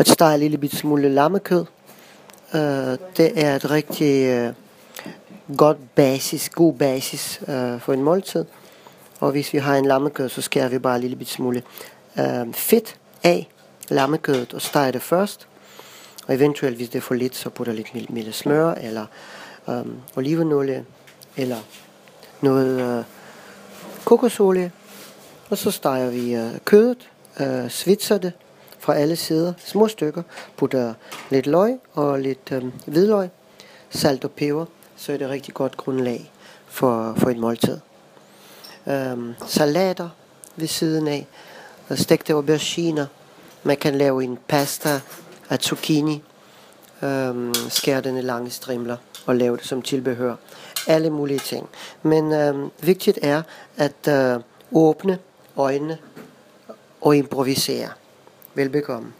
at stege en lille bit smule lammekød. Øh, det er et rigtig øh, godt basis, god basis øh, for en måltid. Og hvis vi har en lammekød, så skærer vi bare en lille bit smule øh, fedt af lammekødet og steger det først. Og eventuelt, hvis det er for lidt, så putter lidt mild, smør, eller øh, olivenolie, eller noget øh, kokosolie. Og så steger vi øh, kødet, øh, svitser det fra alle sider, små stykker, putter lidt løg og lidt øh, hvidløg, salt og peber, så er det rigtig godt grundlag for, for et måltid. Øhm, salater ved siden af, og stegte auberginer. Man kan lave en pasta af zucchini, øhm, skære den i lange strimler og lave det som tilbehør. Alle mulige ting. Men øhm, vigtigt er at øh, åbne øjnene og improvisere. will bekommen.